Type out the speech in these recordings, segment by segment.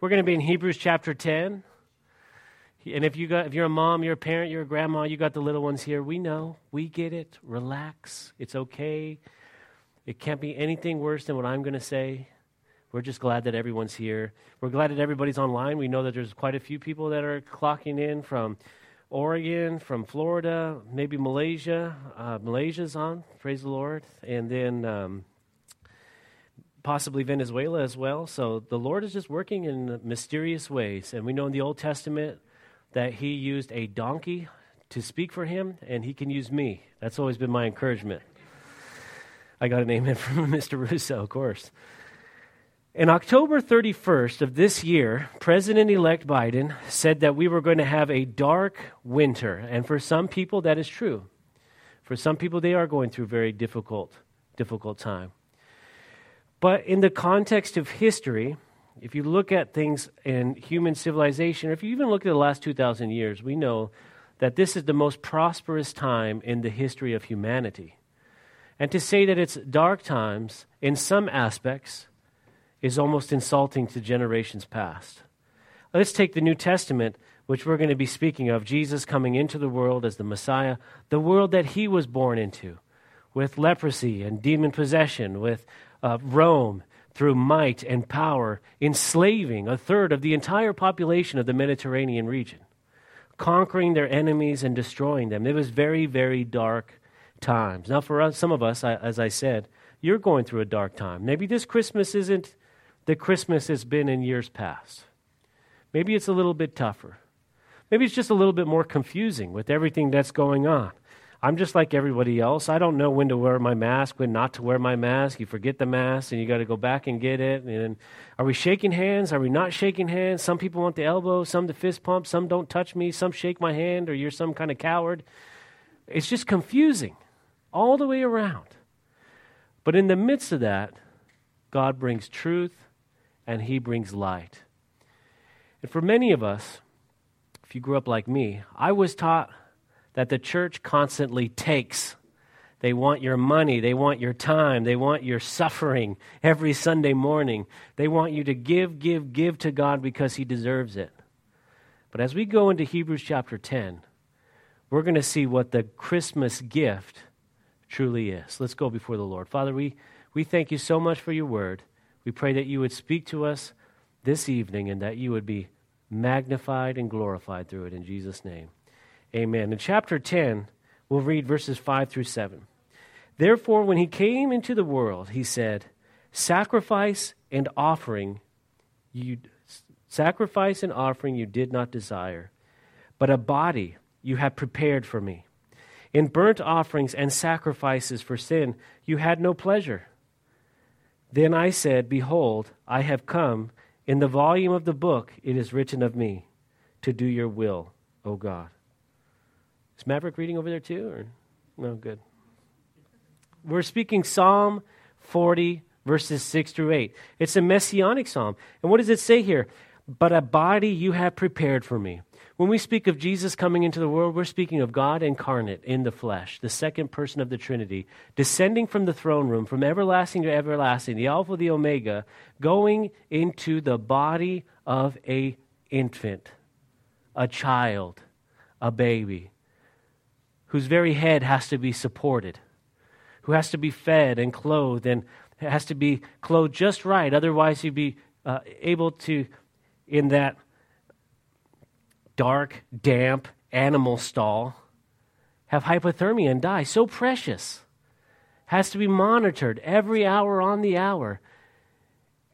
we're going to be in Hebrews chapter 10. And if, you got, if you're a mom, you're a parent, you're a grandma, you got the little ones here, we know. We get it. Relax. It's okay. It can't be anything worse than what I'm going to say. We're just glad that everyone's here. We're glad that everybody's online. We know that there's quite a few people that are clocking in from Oregon, from Florida, maybe Malaysia. Uh, Malaysia's on, praise the Lord. And then um, possibly Venezuela as well. So the Lord is just working in mysterious ways. And we know in the Old Testament that He used a donkey to speak for Him, and He can use me. That's always been my encouragement. I got an amen from Mr. Russo, of course. In October 31st of this year, President elect Biden said that we were going to have a dark winter. And for some people, that is true. For some people, they are going through a very difficult, difficult time. But in the context of history, if you look at things in human civilization, or if you even look at the last 2,000 years, we know that this is the most prosperous time in the history of humanity. And to say that it's dark times in some aspects is almost insulting to generations past. Let's take the New Testament, which we're going to be speaking of Jesus coming into the world as the Messiah, the world that he was born into, with leprosy and demon possession, with uh, Rome through might and power, enslaving a third of the entire population of the Mediterranean region, conquering their enemies and destroying them. It was very, very dark times. Now, for us, some of us, as I said, you're going through a dark time. Maybe this Christmas isn't the Christmas it's been in years past. Maybe it's a little bit tougher. Maybe it's just a little bit more confusing with everything that's going on. I'm just like everybody else. I don't know when to wear my mask, when not to wear my mask. You forget the mask and you got to go back and get it. And are we shaking hands? Are we not shaking hands? Some people want the elbow, some the fist pump, some don't touch me, some shake my hand, or you're some kind of coward. It's just confusing all the way around. But in the midst of that, God brings truth and He brings light. And for many of us, if you grew up like me, I was taught that the church constantly takes. They want your money. They want your time. They want your suffering every Sunday morning. They want you to give, give, give to God because He deserves it. But as we go into Hebrews chapter 10, we're going to see what the Christmas gift truly is. Let's go before the Lord. Father, we, we thank you so much for your word. We pray that you would speak to us this evening and that you would be magnified and glorified through it in Jesus' name. Amen. In chapter 10, we'll read verses 5 through 7. Therefore, when he came into the world, he said, Sacrifice and offering you sacrifice and offering you did not desire, but a body you have prepared for me. In burnt offerings and sacrifices for sin you had no pleasure. Then I said, Behold, I have come. In the volume of the book it is written of me, to do your will, O God. Is Maverick reading over there too? Or no, good. We're speaking Psalm 40, verses 6 through 8. It's a messianic psalm. And what does it say here? But a body you have prepared for me. When we speak of Jesus coming into the world, we're speaking of God incarnate in the flesh, the second person of the Trinity, descending from the throne room, from everlasting to everlasting, the Alpha, the Omega, going into the body of a infant, a child, a baby whose very head has to be supported, who has to be fed and clothed and has to be clothed just right. Otherwise, he'd be uh, able to, in that dark, damp animal stall, have hypothermia and die. So precious. Has to be monitored every hour on the hour.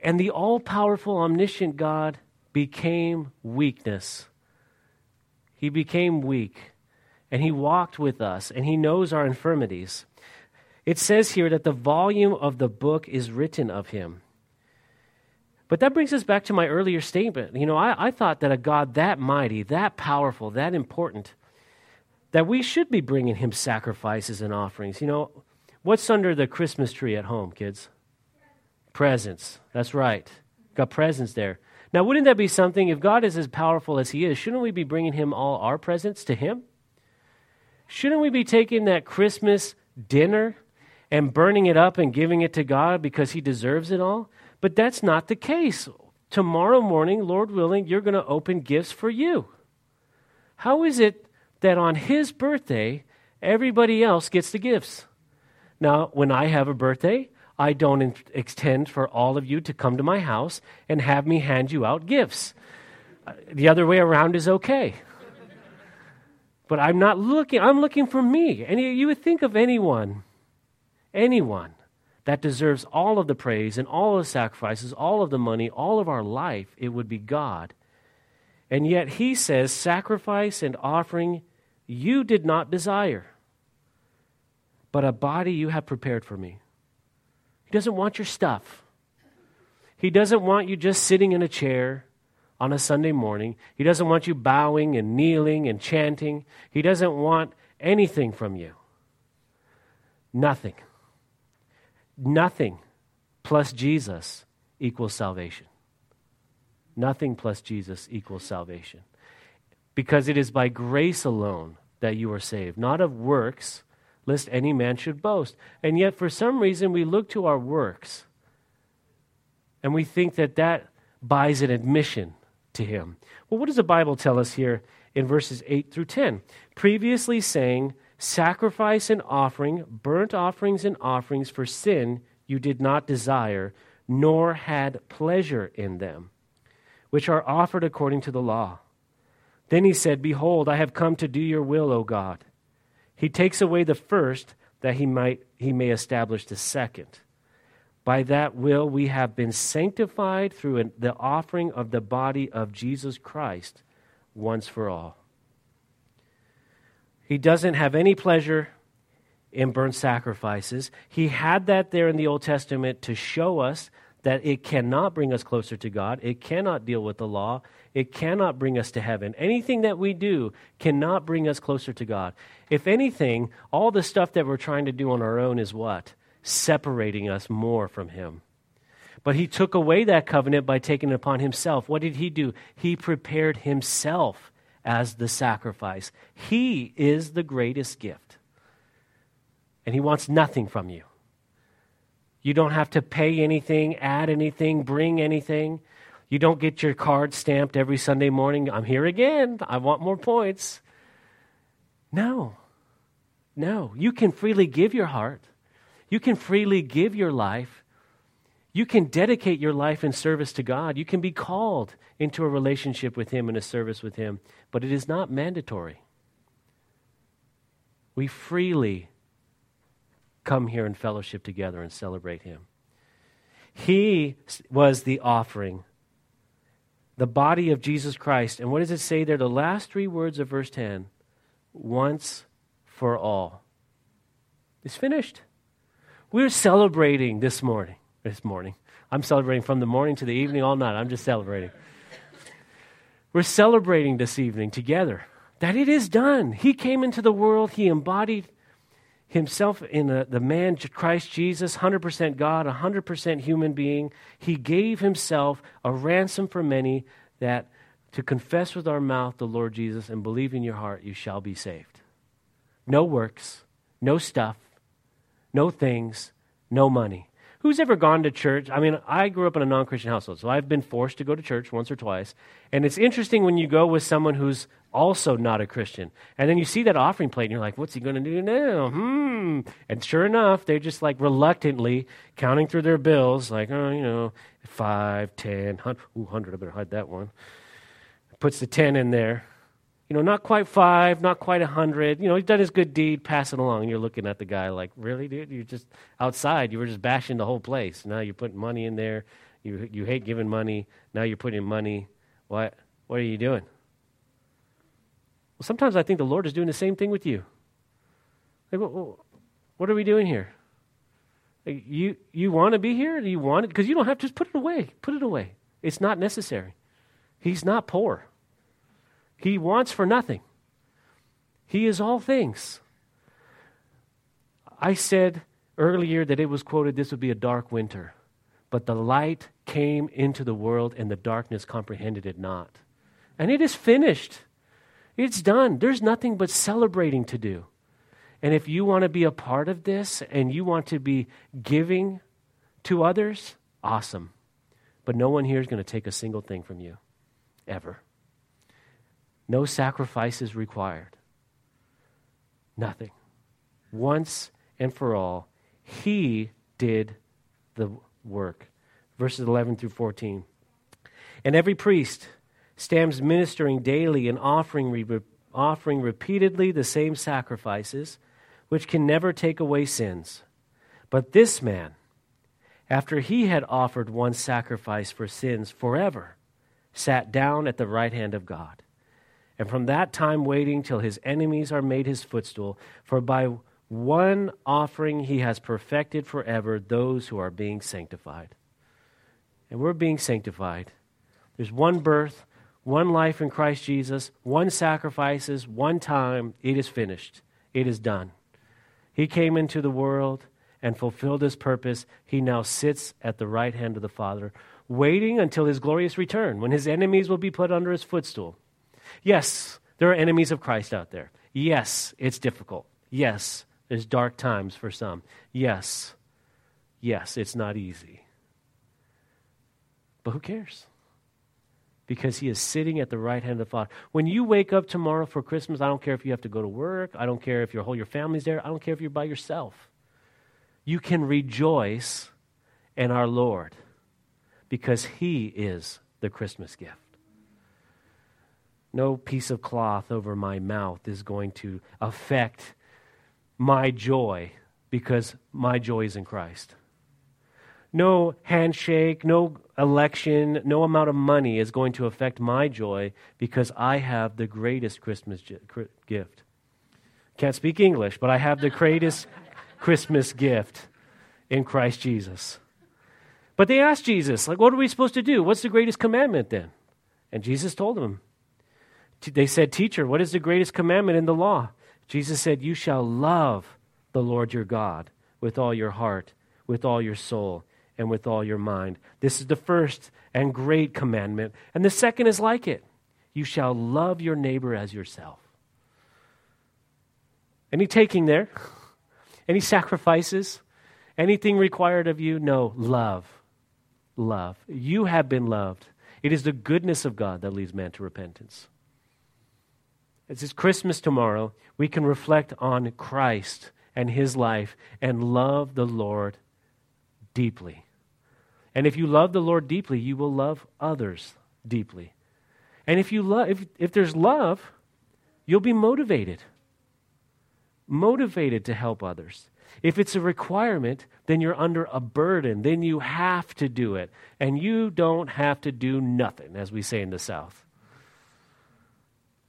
And the all powerful, omniscient God became weakness. He became weak and he walked with us, and he knows our infirmities. It says here that the volume of the book is written of him. But that brings us back to my earlier statement. You know, I, I thought that a God that mighty, that powerful, that important, that we should be bringing him sacrifices and offerings. You know, what's under the Christmas tree at home, kids? Presents. That's right. Got presents there. Now, wouldn't that be something? If God is as powerful as he is, shouldn't we be bringing him all our presents to him? Shouldn't we be taking that Christmas dinner and burning it up and giving it to God because He deserves it all? But that's not the case. tomorrow morning, Lord willing, you're going to open gifts for you. How is it that on his birthday, everybody else gets the gifts? Now, when I have a birthday, I don't extend for all of you to come to my house and have me hand you out gifts. Uh, the other way around is okay. But I'm not looking, I'm looking for me. And you would think of anyone, anyone that deserves all of the praise and all of the sacrifices, all of the money, all of our life, it would be God. And yet he says, sacrifice and offering you did not desire, but a body you have prepared for me. He doesn't want your stuff. He doesn't want you just sitting in a chair on a Sunday morning. He doesn't want you bowing and kneeling and chanting. He doesn't want anything from you. Nothing. Nothing plus Jesus equals salvation. Nothing plus Jesus equals salvation. Because it is by grace alone that you are saved, not of works, lest any man should boast. And yet, for some reason, we look to our works and we think that that buys an admission to Him. Well, what does the Bible tell us here in verses 8 through 10? Previously saying, Sacrifice and offering, burnt offerings and offerings for sin you did not desire, nor had pleasure in them, which are offered according to the law. Then he said, Behold, I have come to do your will, O God. He takes away the first, that he, might, he may establish the second. By that will we have been sanctified through the offering of the body of Jesus Christ once for all. He doesn't have any pleasure in burnt sacrifices. He had that there in the Old Testament to show us that it cannot bring us closer to God. It cannot deal with the law. It cannot bring us to heaven. Anything that we do cannot bring us closer to God. If anything, all the stuff that we're trying to do on our own is what? Separating us more from Him. But He took away that covenant by taking it upon Himself. What did He do? He prepared Himself as the sacrifice. He is the greatest gift. And He wants nothing from you. You don't have to pay anything, add anything, bring anything. You don't get your card stamped every Sunday morning. I'm here again. I want more points. No. No. You can freely give your heart. You can freely give your life. You can dedicate your life in service to God. You can be called into a relationship with Him and a service with Him but it is not mandatory. We freely come here and fellowship together and celebrate Him. He was the offering, the body of Jesus Christ. And what does it say there? The last three words of verse 10 once for all. It's finished. We're celebrating this morning. This morning. I'm celebrating from the morning to the evening all night. I'm just celebrating. We're celebrating this evening together that it is done. He came into the world, He embodied Himself in the, the man Christ Jesus, 100% God, 100% human being. He gave Himself a ransom for many that to confess with our mouth the Lord Jesus and believe in your heart, you shall be saved. No works, no stuff, no things, no money. Who's ever gone to church? I mean, I grew up in a non Christian household, so I've been forced to go to church once or twice. And it's interesting when you go with someone who's also not a Christian. And then you see that offering plate, and you're like, what's he going to do now? Hmm. And sure enough, they're just like reluctantly counting through their bills, like, oh, you know, five, ten, hundred. Ooh, hundred, I better hide that one. Puts the ten in there you know, not quite five, not quite a hundred. You know, he's done his good deed, pass it along. And you're looking at the guy like, really, dude? You're just outside. You were just bashing the whole place. Now you're putting money in there. You, you hate giving money. Now you're putting money. What, what are you doing? Well, sometimes I think the Lord is doing the same thing with you. Like, what, what are we doing here? Like, you, you want to be here? Do you want it? Because you don't have to just put it away. Put it away. It's not necessary. He's not poor. He wants for nothing. He is all things. I said earlier that it was quoted this would be a dark winter, but the light came into the world and the darkness comprehended it not. And it is finished. It's done. There's nothing but celebrating to do. And if you want to be a part of this and you want to be giving to others, awesome. But no one here is going to take a single thing from you, ever. No sacrifices required. Nothing. Once and for all, He did the work. Verses 11 through 14. And every priest stands ministering daily and offering, re- offering repeatedly the same sacrifices, which can never take away sins. But this man, after he had offered one sacrifice for sins forever, sat down at the right hand of God. And from that time waiting till his enemies are made his footstool, for by one offering he has perfected forever those who are being sanctified. And we're being sanctified. There's one birth, one life in Christ Jesus, one sacrifices, one time. It is finished. It is done. He came into the world and fulfilled his purpose, he now sits at the right hand of the Father, waiting until his glorious return, when his enemies will be put under his footstool. Yes, there are enemies of Christ out there. Yes, it's difficult. Yes, there's dark times for some. Yes, yes, it's not easy. But who cares? Because he is sitting at the right hand of the Father. When you wake up tomorrow for Christmas, I don't care if you have to go to work. I don't care if your whole your family's there. I don't care if you're by yourself you can rejoice in our Lord because He is the Christmas gift. No piece of cloth over my mouth is going to affect my joy because my joy is in Christ. No handshake, no election, no amount of money is going to affect my joy because I have the greatest Christmas gift. Can't speak English, but I have the greatest Christmas gift in Christ Jesus. But they asked Jesus, like, what are we supposed to do? What's the greatest commandment then? And Jesus told them. They said, Teacher, what is the greatest commandment in the law? Jesus said, You shall love the Lord your God with all your heart, with all your soul, and with all your mind. This is the first and great commandment. And the second is like it you shall love your neighbor as yourself. Any taking there? Any sacrifices? Anything required of you? No. Love. Love. You have been loved. It is the goodness of God that leads man to repentance. As it's Christmas tomorrow, we can reflect on Christ and his life and love the Lord deeply. And if you love the Lord deeply, you will love others deeply. And if you love if, if there's love, you'll be motivated motivated to help others. If it's a requirement, then you're under a burden. Then you have to do it. And you don't have to do nothing, as we say in the South.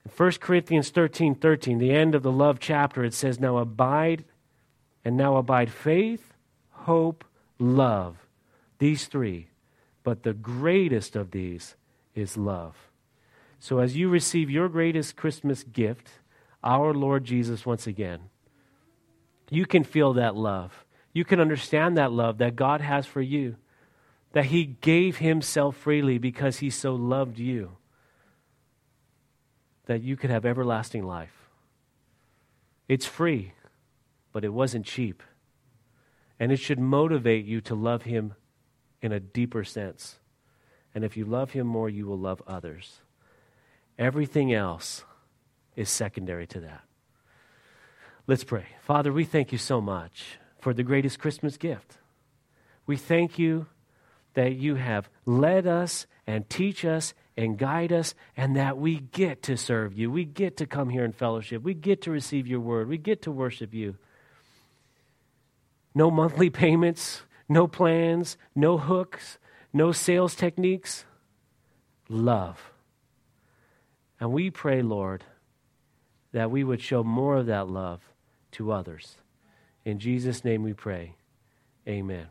In 1 Corinthians 13 13, the end of the love chapter, it says, Now abide, and now abide faith, hope, love. These three. But the greatest of these is love. So as you receive your greatest Christmas gift, our Lord Jesus once again, you can feel that love. You can understand that love that God has for you, that He gave Himself freely because He so loved you, that you could have everlasting life. It's free, but it wasn't cheap. And it should motivate you to love Him in a deeper sense. And if you love Him more, you will love others. Everything else is secondary to that. Let's pray. Father, we thank you so much for the greatest Christmas gift. We thank you that you have led us and teach us and guide us, and that we get to serve you. We get to come here in fellowship. We get to receive your word. We get to worship you. No monthly payments, no plans, no hooks, no sales techniques. Love. And we pray, Lord, that we would show more of that love to others. In Jesus' name we pray. Amen.